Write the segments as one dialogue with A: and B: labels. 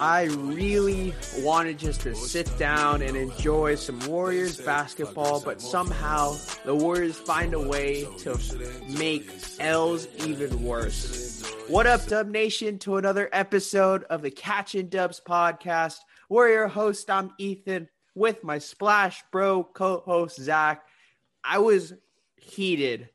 A: I really wanted just to sit down and enjoy some Warriors basketball, but somehow the Warriors find a way to make L's even worse. What up, Dub Nation, to another episode of the Catching Dubs podcast. Warrior host, I'm Ethan with my Splash Bro co host, Zach. I was heated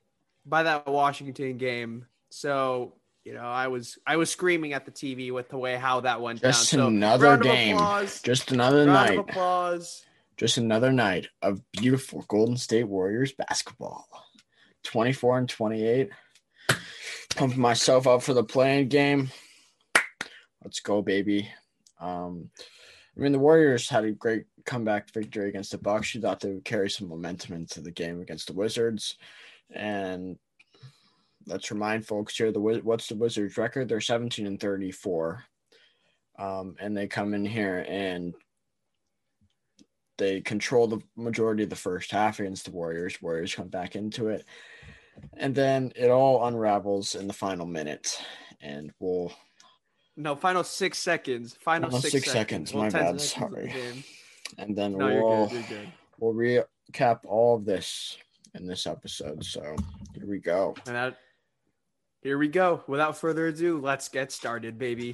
A: by that Washington game. So you know, I was I was screaming at the TV with the way how that went
B: Just
A: down. So,
B: another game.
A: applause.
B: Just another night.
A: of applause.
B: Just another night of beautiful Golden State Warriors basketball. 24 and 28. Pumping myself up for the play-in game. Let's go, baby. Um, I mean, the Warriors had a great comeback victory against the Bucks. You thought they would carry some momentum into the game against the Wizards, and let's remind folks here the what's the Wizards record? They're 17 and 34, um, and they come in here and they control the majority of the first half against the Warriors. Warriors come back into it, and then it all unravels in the final minute, and we'll
A: No, final six seconds. Final,
B: Final
A: six,
B: six
A: seconds.
B: seconds,
A: Well,
B: my bad,
A: seconds of the
B: sorry. and then
A: No,
B: we'll
A: you're good. You're good.
B: we'll recap all of this in this episode. So here we go.
A: And that, here we go. Without further ado, let's get started, baby.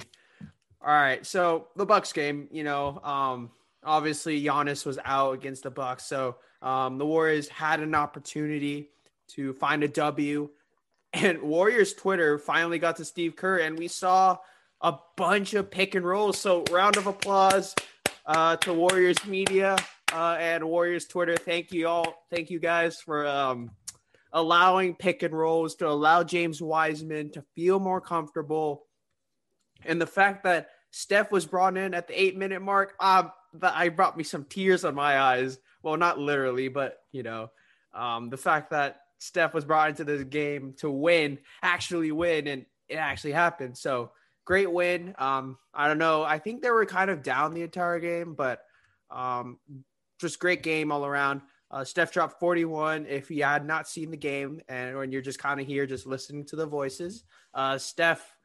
A: All right. So the Bucks game, you know, um, obviously Giannis was out against the Bucks, so um, the Warriors had an opportunity to find a W, and Warriors Twitter finally got to Steve Kerr, and we saw a bunch of pick and rolls. So round of applause uh, to Warriors media uh, and Warriors Twitter. Thank you all. Thank you guys for um, allowing pick and rolls to allow James Wiseman to feel more comfortable. And the fact that Steph was brought in at the eight minute mark, um, I brought me some tears on my eyes. Well, not literally, but you know, um, the fact that Steph was brought into this game to win, actually win, and it actually happened. So great win. Um, I don't know. I think they were kind of down the entire game, but um, just great game all around. Uh, Steph dropped 41. If you had not seen the game and when you're just kind of here, just listening to the voices, uh, Steph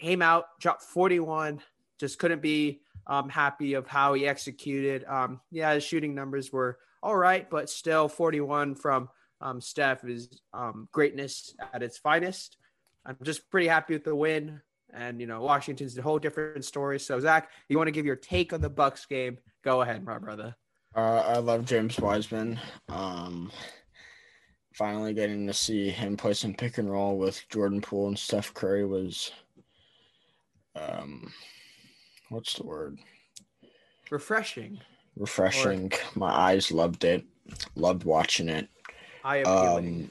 A: came out, dropped 41. Just couldn't be um, happy of how he executed. Um, yeah, his shooting numbers were all right, but still 41 from um, Steph is um, greatness at its finest. I'm just pretty happy with the win. And you know, Washington's a whole different story. So Zach, you want to give your take on the Bucks game? Go ahead, my brother.
B: Uh, I love James Wiseman. Um, finally getting to see him play some pick and roll with Jordan Poole and Steph Curry was, um, what's the word?
A: Refreshing.
B: Refreshing. My eyes loved it. Loved watching it.
A: Appealing.
B: Um,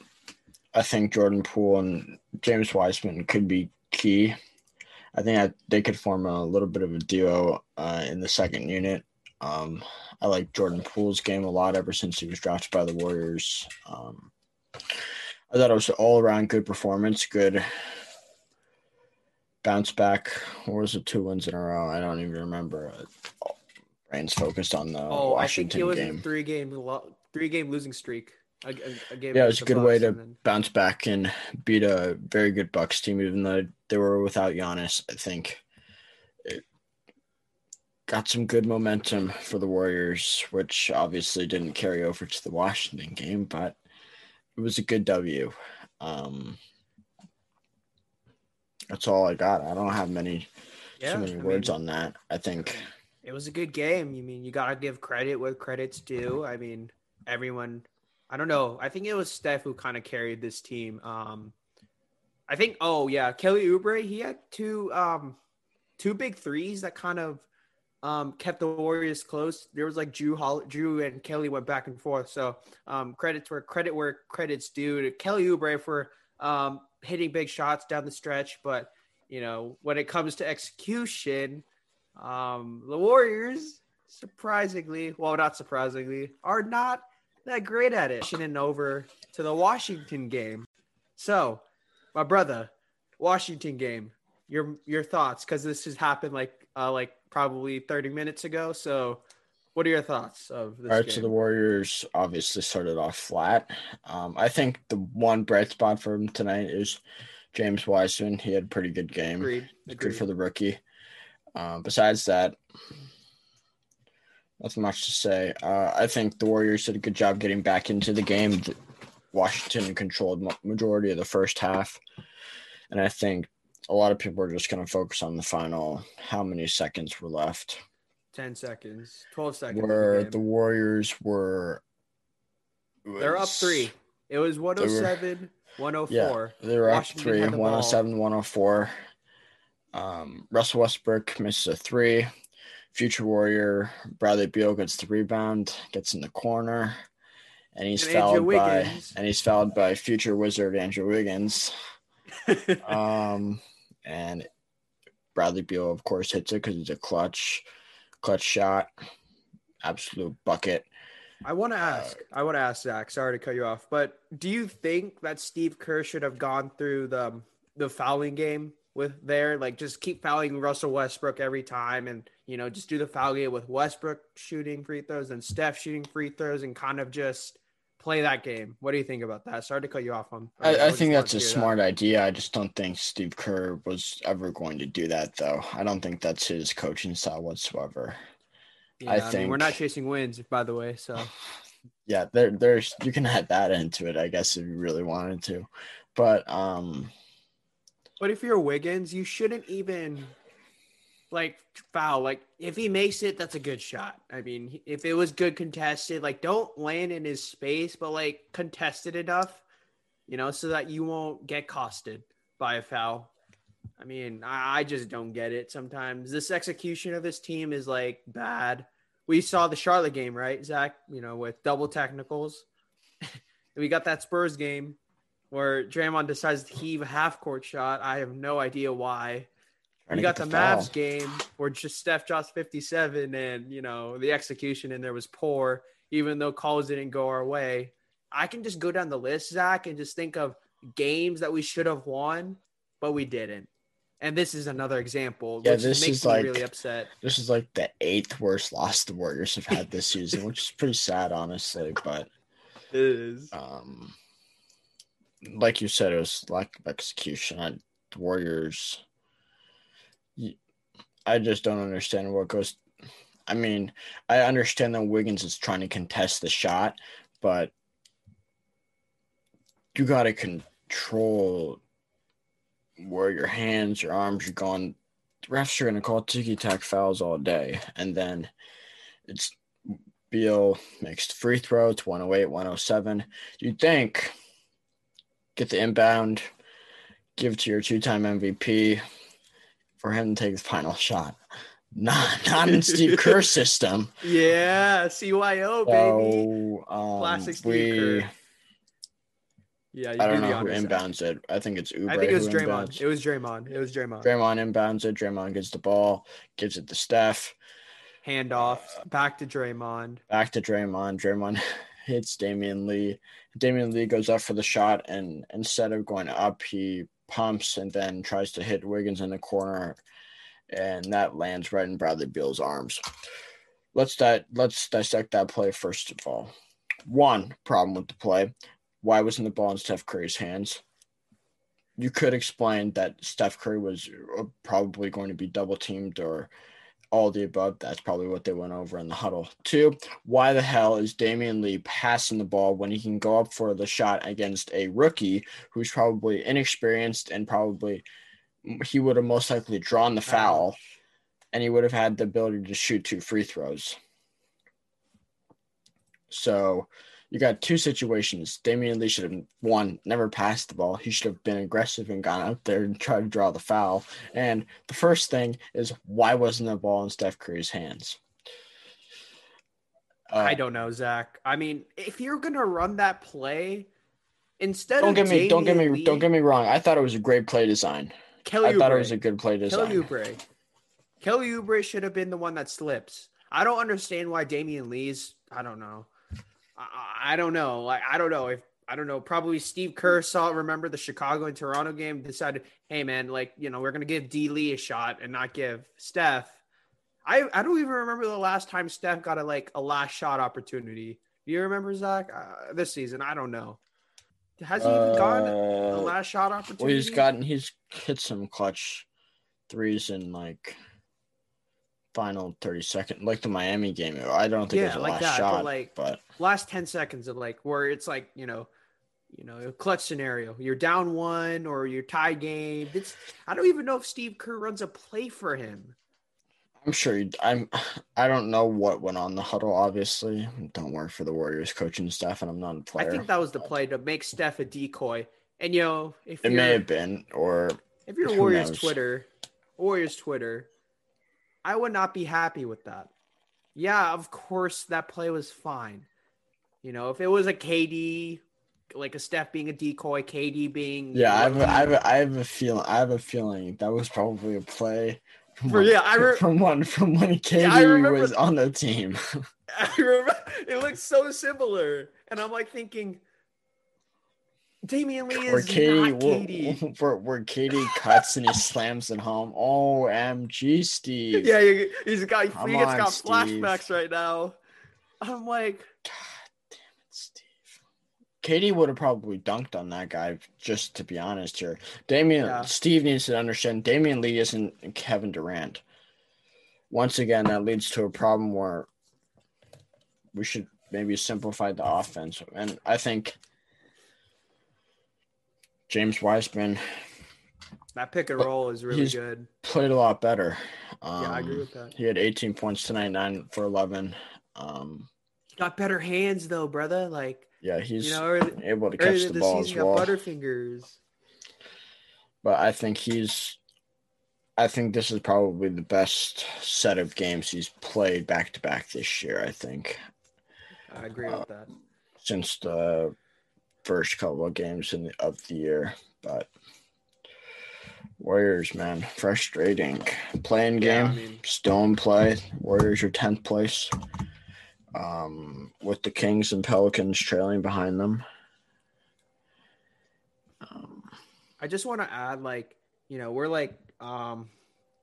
B: I think Jordan Poole and James Wiseman could be key. I think that they could form a little bit of a duo uh, in the second unit. Um, I like Jordan Poole's game a lot ever since he was drafted by the Warriors. Um, I thought it was an all around good performance, good bounce back. What was it, two wins in a row? I don't even remember. Brain's focused on the
A: oh, I think
B: Washington
A: he was
B: game.
A: in three game lo- three game losing streak. A, a
B: Yeah, it was a good way to
A: then-
B: bounce back and beat a very good Bucks team, even though they were without Giannis. I think it got some good momentum for the Warriors, which obviously didn't carry over to the Washington game, but it was a good W. Um, that's all I got. I don't have many
A: yeah,
B: too many
A: I
B: words
A: mean,
B: on that. I think
A: It was a good game. You mean you gotta give credit where credit's due. I mean, everyone. I don't know. I think it was Steph who kind of carried this team. Um, I think. Oh yeah, Kelly Oubre. He had two um, two big threes that kind of um, kept the Warriors close. There was like Jrue, Hol- Jrue and Kelly went back and forth. So um, credits where credit where credits due to Kelly Oubre for um, hitting big shots down the stretch. But you know when it comes to execution, um, the Warriors surprisingly, well not surprisingly, are not that great at it. And over to the Washington game. So, my brother, Washington game. Your your thoughts because this has happened like uh like probably 30 minutes ago. So What are your thoughts of this
B: All right,
A: game?
B: so the Warriors obviously started off flat. Um, I think the one bright spot for him tonight is James Wiseman. He had a pretty good game.
A: Agreed.
B: Good for the rookie. Um, besides that, nothing much to say. Uh, I think the Warriors did a good job getting back into the game. Washington controlled majority of the first half, and I think a lot of people are just going to focus on the final. How many seconds were left?
A: 10 seconds, 12 seconds. of the
B: Where the Warriors were.
A: They're up three. It was 107, 104.
B: They were up three,
A: had the ball.
B: 107, 104. Um, Russell Westbrook misses a three. Future Warrior Bradley Beal gets the rebound, gets in the corner, and he's
A: And
B: fouled by and he's fouled by future Wizard Andrew Wiggins. Um, and Bradley Beal, of course, hits it because it's a clutch, clutch shot, absolute bucket.
A: I want to ask. I want to ask Zach. Sorry to cut you off, but do you think that Steve Kerr should have gone through the the fouling game with there, like just keep fouling Russell Westbrook every time, and you know just do the foul game with Westbrook shooting free throws and Steph shooting free throws, and kind of just play that game? What do you think about that? Sorry to cut you off on.
B: I, I think that's a
A: hear that.
B: smart idea. I just don't think Steve Kerr was ever going to do that, though. I don't think that's his coaching style whatsoever.
A: Yeah,
B: I
A: I, mean, we're not chasing wins, by the way. So
B: Yeah, there, there's you can add that into it, I guess, if you really wanted to. But um,
A: But if you're Wiggins, you shouldn't even like foul. Like if he makes it, that's a good shot. I mean, if it was good contested, like don't land in his space, but like contested enough, you know, so that you won't get costed by a foul. I mean, I, I just don't get it sometimes. This execution of this team is like bad. We saw the Charlotte game, right, Zach? You know, with double technicals. we got that Spurs game where Draymond decides to heave a half court shot. I have no idea why.
B: Trying
A: We got the
B: foul.
A: Mavs game where just Steph drops 57 and, you know, the execution in there was poor, even though calls didn't go our way. I can just go down the list, Zach, and just think of games that we should have won, but we didn't. And this is another example,
B: Yeah,
A: which
B: this
A: makes
B: is
A: me
B: like-
A: really upset.
B: This is like the eighth worst loss the Warriors have had this season, which is pretty sad, honestly. But
A: It is.
B: um, like you said, it was lack of execution. I, the Warriors, I just don't understand what goes. I mean, I understand that Wiggins is trying to contest the shot, but you got to control where your hands, your arms are going. The refs are going to call tiki tack fouls all day, and then it's Beal makes the free throw. It's 108, 107. You'd think get the inbound, give to your two time MVP for him to take his final shot. Not, not in Steve Kerr's system.
A: Yeah, CYO, baby.
B: So, um,
A: Classic Steve
B: we,
A: Kerr. Yeah, you
B: I
A: do
B: don't know who inbounds it. I think it's Oubre.
A: I think it was Draymond.
B: inbounds.
A: It was Draymond. It was Draymond.
B: Draymond inbounds it. Draymond gets the ball, gives it to Steph.
A: Handoff back to Draymond.
B: Back to Draymond. Draymond hits Damion Lee. Damion Lee goes up for the shot, and instead of going up, he pumps and then tries to hit Wiggins in the corner, and that lands right in Bradley Beal's arms. Let's that let's dissect that play first of all. One problem with the play: why wasn't the ball in Steph Curry's hands? You could explain that Steph Curry was uh, probably going to be double teamed or all the above. That's probably what they went over in the huddle. Two, why the hell is Damion Lee passing the ball when he can go up for the shot against a rookie who's probably inexperienced and probably he would have most likely drawn the uh-huh. foul and he would have had the ability to shoot two free throws. So you got two situations. Damion Lee should have one never passed the ball. He should have been aggressive and gone out there and tried to draw the foul. And the first thing is why wasn't the ball in Steph Curry's hands? Uh,
A: I don't know, Zach. I mean, if you're gonna run that play, instead
B: don't
A: of
B: get me don't get me
A: Lee-
B: don't get me wrong. I thought it was a great play design.
A: Kelly
B: I thought it was a good play design.
A: Kelly Oubre. Kelly Oubre should have been the one that slips. I don't understand why Damion Lee's. I don't know. I, I don't know. Like I don't know if I don't know. Probably Steve Kerr saw. Remember the Chicago and Toronto game? Decided, hey man, like you know, we're gonna give D Lee a shot and not give Steph. I I don't even remember the last time Steph got a like a last shot opportunity. Do you remember Zach uh, this season? I don't know. Has he even gotten a
B: Uh,
A: last shot opportunity?
B: well, he's gotten he's hit some clutch threes in like final thirty second, like the Miami game. I don't think it was
A: Yeah,
B: a
A: like
B: last
A: that, but,
B: shot,
A: like-
B: but
A: last 10 seconds of like where it's like you know you know a clutch scenario you're down one or you're tie game it's i don't even know if steve kerr runs a play for him
B: I'm sure he, I'm. I don't know what went on the huddle. Obviously, don't work for the Warriors coaching staff, and I'm not a player.
A: I think that was the play to make steph a decoy and you know if
B: it may have been, or
A: if you're warriors
B: knows?
A: twitter warriors twitter i would not be happy with that yeah of course that play was fine you know if it was a kd like a steph being a decoy kd being
B: yeah, I have, a, I have, a, I have a feeling. I have a feeling that was probably a play. From
A: For-
B: when,
A: yeah, I re-
B: from one from when KD
A: Yeah, remember
B: was on the team.
A: I remember it looks so similar, and I'm like thinking, Damion Lee
B: where
A: is
B: KD,
A: not KD.
B: where, where KD cuts and he slams it home. OMG, Steve.
A: Yeah, he, he's got he
B: Come
A: gets
B: on,
A: got
B: Steve.
A: flashbacks right now. I'm like,
B: God damn it, Steve. KD would have probably dunked on that guy, just to be honest here. Damion,
A: Yeah.
B: Steve needs to understand Damion Lee isn't Kevin Durant. Once again, that leads to a problem where we should maybe simplify the offense. And I think James Wiseman
A: that pick and roll is really
B: He's-
A: good.
B: played a lot better. Um,
A: Yeah, I agree with that.
B: He had 18 points tonight, nine for 11. Um,
A: Got better hands though, brother. Like
B: yeah, he's
A: you know, early,
B: able to catch the ball as well.
A: got butterfingers.
B: but I think he's I think this is probably the best set of games he's played back to back this year, I think,
A: I agree
B: Uh,
A: with that.
B: since the first couple of games in the, of the year. But Warriors, man, frustrating. Playing
A: Yeah,
B: game,
A: I mean-
B: in play. Warriors are tenth place. Um, with the Kings and Pelicans trailing behind them. Um,
A: I just want to add, like, you know, we're like, um,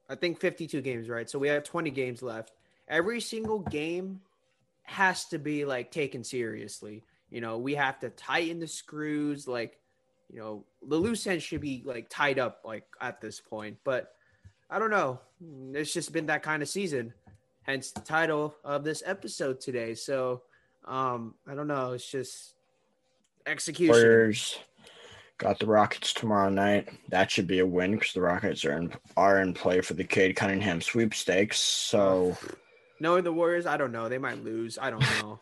A: I think 52 games, right? So we have 20 games left. Every single game has to be like taken seriously. You know, we have to tighten the screws. Like, you know, the loose end should be like tied up, like at this point. But I don't know. It's just been that kind of season. Hence the title of this episode today. So, um, I don't know. It's just execution.
B: Warriors got the Rockets tomorrow night. That should be a win because the Rockets are in are in play for the Cade Cunningham sweepstakes. So
A: Knowing the Warriors, I don't know. They might lose. I don't know.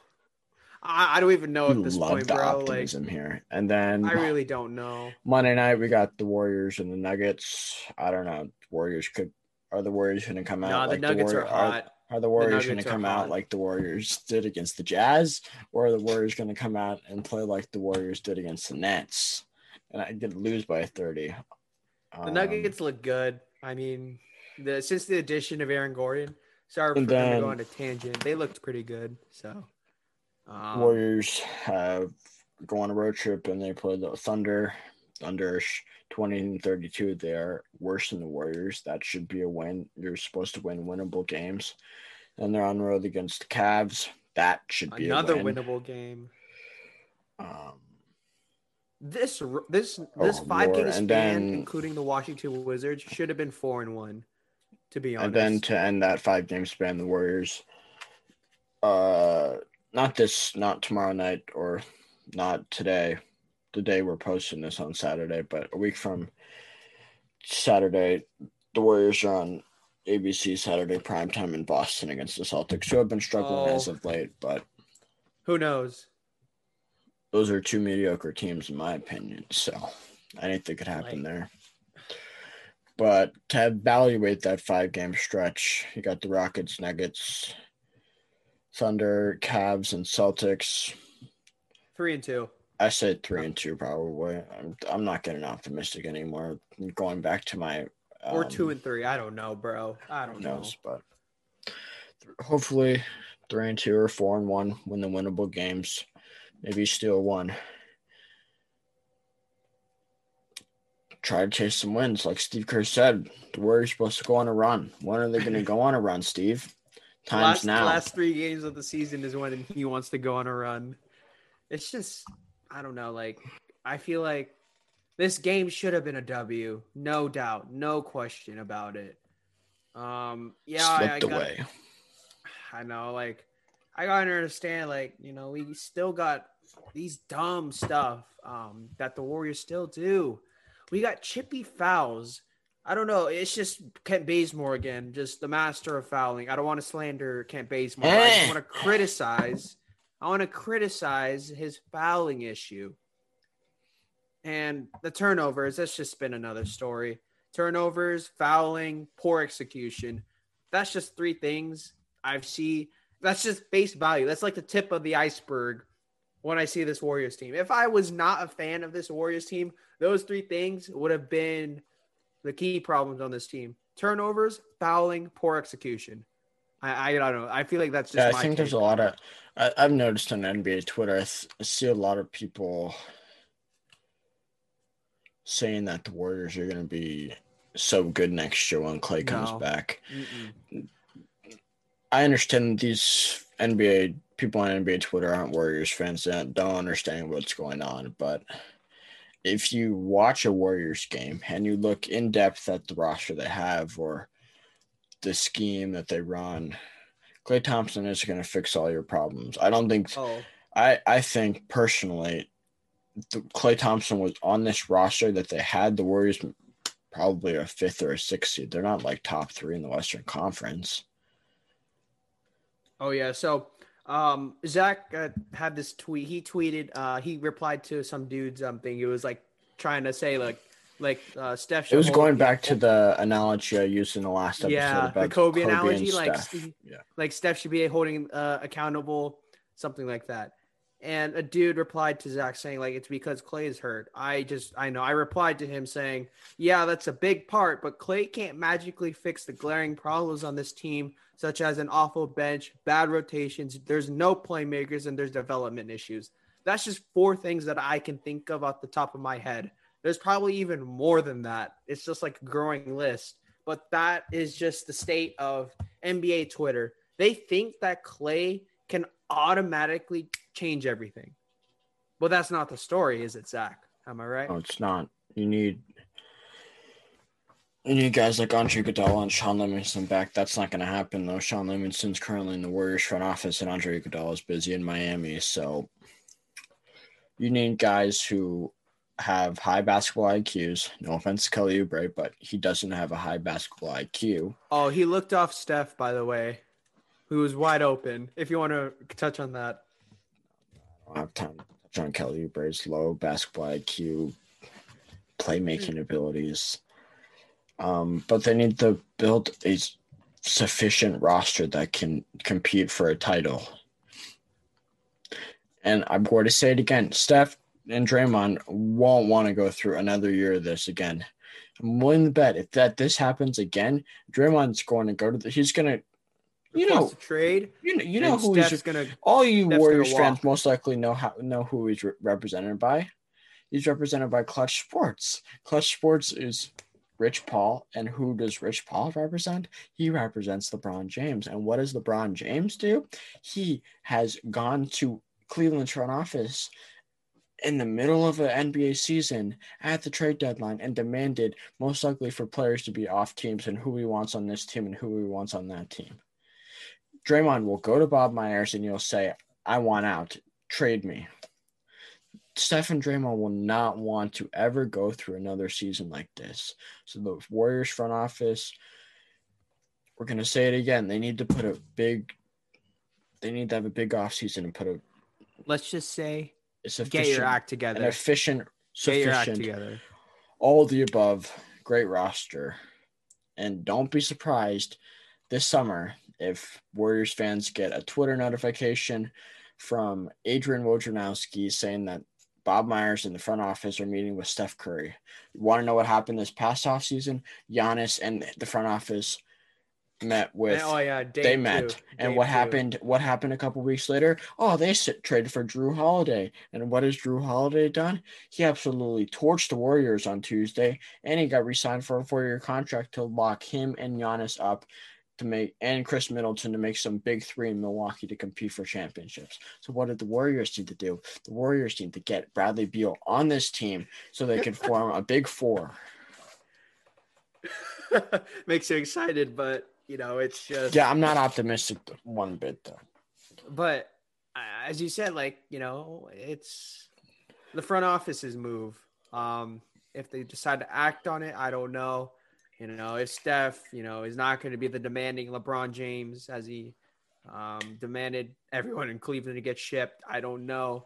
A: I, I don't even know at this
B: love
A: point,
B: the
A: bro. Like,
B: here. And then
A: I really don't know.
B: Monday night we got the Warriors and the Nuggets. I don't know. Warriors could are the Warriors going to come out?
A: No, the
B: like
A: Nuggets
B: Warrior-
A: are hot.
B: Are the Warriors going to
A: are
B: come out
A: hot.
B: like the Warriors did against the Jazz, or are the Warriors going to come out and play like the Warriors did against the Nets? And I did lose by thirty.
A: The
B: Um,
A: Nuggets look good. I mean, the since the addition of Aaron Gordon, sorry for
B: And
A: going to go on a tangent. They looked pretty good. So, um,
B: Warriors have go on a road trip and they play the Thunder. Thunder 20 and 32. They are worse than the Warriors. That should be a win. You're supposed to win winnable games. And they're on the road against the Cavs. That should be
A: another
B: win.
A: winnable game.
B: Um,
A: This this this
B: Oh,
A: five game
B: Lord.
A: Span,
B: then-
A: including the Washington Wizards, should have been four and one. To be honest,
B: and then to end that five game span, the Warriors, uh, not this, not tomorrow night or not today, the day we're posting this on Saturday, but a week from Saturday, the Warriors are on ABC Saturday primetime in Boston against the Celtics, who have been struggling
A: Oh.
B: as of late, but
A: who knows?
B: those are two mediocre teams, in my opinion. So anything could happen
A: Like-
B: there. But to evaluate that five game stretch, you got the Rockets, Nuggets, Thunder, Cavs, and Celtics.
A: Three and two.
B: I said three and two probably. I'm, I'm not getting optimistic anymore. Going back to my
A: or
B: um,
A: two and three. I don't know, bro. I don't know.
B: knows, but hopefully three and two or four and one win the winnable games. Maybe steal one. try to chase some wins. Like Steve Kerr said, the Warriors supposed to go on a run. When are they going to go on a run, Steve? Times
A: last,
B: now.
A: last three games of the season is when he wants to go on a run. It's just, I don't know. Like, I feel like this game should have been a W, no doubt, no question about it. Um, yeah, I, I
B: Slipped
A: got,
B: away.
A: I know, like, I gotta understand, like, you know, we still got these dumb stuff um, that the Warriors still do. We got chippy fouls. I don't know. It's just Kent Bazemore again, just the master of fouling. I don't want to slander Kent Bazemore. I just
B: Eh.
A: want to criticize. I want to criticize his fouling issue. And the turnovers, that's just been another story. Turnovers, fouling, poor execution. That's just three things I've see. That's just face value. That's like the tip of the iceberg when I see this Warriors team. If I was not a fan of this Warriors team, those three things would have been the key problems on this team: turnovers, fouling, poor execution. I, I don't know. I feel like that's just.
B: Yeah, I think there's a lot of. I, I've noticed on NBA Twitter, I, th- I see a lot of people saying that the Warriors are going to be so good next year when Klay comes
A: No.
B: back.
A: Mm-mm.
B: I understand these NBA people on NBA Twitter aren't Warriors fans that don't understand what's going on, but if you watch a Warriors game and you look in depth at the roster they have or the scheme that they run, Klay Thompson is going to fix all your problems. I don't think
A: Oh,
B: I I think personally, the, Klay Thompson was on this roster that they had the Warriors probably a fifth or a sixth seed. They're not like top three in the Western Conference.
A: oh yeah. So, um, Zach uh, had this tweet. He tweeted. Uh, he replied to some dude's something. thing. It was like trying to say like like uh, Steph.
B: It was going back to the analogy I used in the last episode
A: Yeah,
B: about
A: the Kobe,
B: and
A: analogy, like
B: Steph. Yeah.
A: like Steph should be holding uh, accountable, something like that. And a dude replied to Zach saying like it's because Klay is hurt. I just I know I replied to him saying, yeah, that's a big part, but Klay can't magically fix the glaring problems on this team, such as an awful bench, bad rotations. There's no playmakers and there's development issues. That's just four things that I can think of off the top of my head. There's probably even more than that. It's just like a growing list. But that is just the state of NBA Twitter. They think that Klay can automatically change everything. Well, that's not the story, is it, Zach? Am I right?
B: No, it's not. You need you need guys like Andre Iguodala and Shaun Livingston back. That's not going to happen though. Shaun Livingston's currently in the Warriors front office, and Andre Iguodala is busy in Miami. So you need guys who have high basketball IQs. No offense to Kelly Oubre, but he doesn't have a high basketball IQ.
A: Oh, he looked off Steph, by the way, who was wide open. If you want to touch on that.
B: I don't have time to touch on Kelly Oubre's low basketball IQ, playmaking abilities. Um, but they need to build a sufficient roster that can compete for a title. And I'm going to say it again: Steph and Draymond won't want to go through another year of this again. I'm willing to bet if that this happens again, Draymond's going to go to the. He's going to, you know,
A: trade.
B: you know, you know who
A: Steph's
B: he's
A: gonna.
B: all you
A: Steph's
B: Warriors fans most likely know how know who he's re- represented by. He's represented by Clutch Sports. Clutch Sports is Rich Paul, and who does Rich Paul represent? He represents LeBron James. And what does LeBron James do? He has gone to Cleveland's front office in the middle of an NBA season at the trade deadline and demanded most likely for players to be off teams and who he wants on this team and who he wants on that team. Draymond will go to Bob Myers and you'll say, I want out. Trade me. Steph and Draymond will not want to ever go through another season like this. So the Warriors front office, we're gonna say it again. They need to put a big they need to have a big offseason and put a,
A: Let's just say,
B: a
A: get your act
B: an
A: together.
B: efficient
A: Get your act together.
B: all the above, great roster. And don't be surprised this summer if Warriors fans get a Twitter notification from Adrian Wojnarowski saying that Bob Myers in the front office are meeting with Steph Curry. You want to know what happened this past offseason? Giannis and the front office met with.
A: oh yeah,
B: they met, and what happened? What happened a couple weeks later? Oh, they s- traded for Jrue Holiday, and what has Jrue Holiday done? He absolutely torched the Warriors on Tuesday, and he got re-signed for a four-year contract to lock him and Giannis up to make and Khris Middleton to make some big three in Milwaukee to compete for championships. So what did the Warriors need to do? The Warriors need to get Bradley Beal on this team so they can form a big four.
A: Makes you excited, but you know it's just
B: Yeah, I'm not optimistic one bit though.
A: but as you said, like you know, it's the front office's move. Um, if they decide to act on it, I don't know. You know, if Steph, you know, is not going to be the demanding LeBron James as he um, demanded everyone in Cleveland to get shipped, I don't know.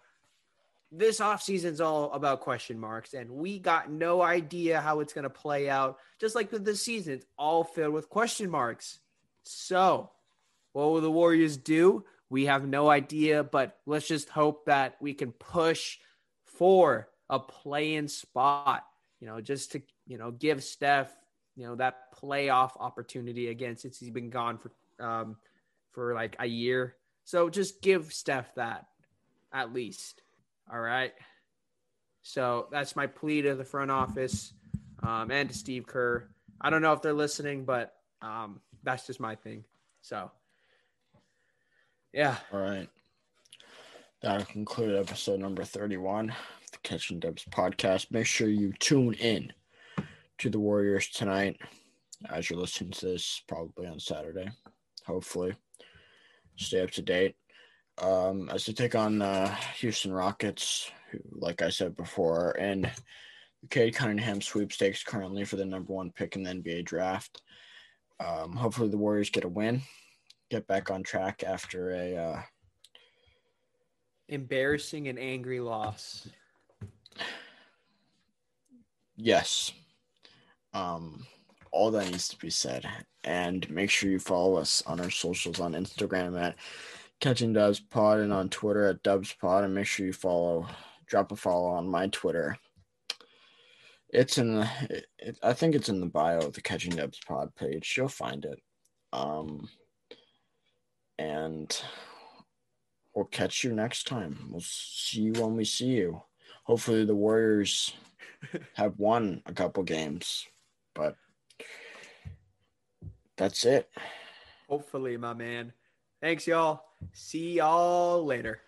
A: This offseason's all about question marks, and we got no idea how it's going to play out. Just like this season, it's all filled with question marks. So, what will the Warriors do? We have no idea, but let's just hope that we can push for a play-in spot. You know, just to you know give Steph you know that playoff opportunity again since he's been gone for um for like a year. So just give Steph that at least. All right. So that's my plea to the front office um, and to Steve Kerr. I don't know if they're listening, but um, that's just my thing. So, yeah.
B: All right. That'll conclude episode number 31 of the Catching Dubs podcast. Make sure you tune in to the Warriors tonight as you're listening to this, probably on Saturday. Hopefully. Stay up to date. Um, as they take on uh, Houston Rockets, who, like I said before, and the Cade Cunningham sweepstakes currently for the number one pick in the NBA draft. Um, hopefully, the Warriors get a win, get back on track after a uh,
A: Embarrassing and angry loss.
B: Yes. Um, all that needs to be said. And make sure you follow us on our socials on Instagram at Catching Dubs Pod and on Twitter at Dubs Pod. And make sure you follow, drop a follow on my Twitter. It's in the, it, it, I think it's in the bio of the Catching Dubs Pod page. You'll find it. Um, and we'll catch you next time. We'll see you when we see you. Hopefully, the Warriors have won a couple games, but that's it.
A: Hopefully, my man. Thanks, y'all. See y'all later.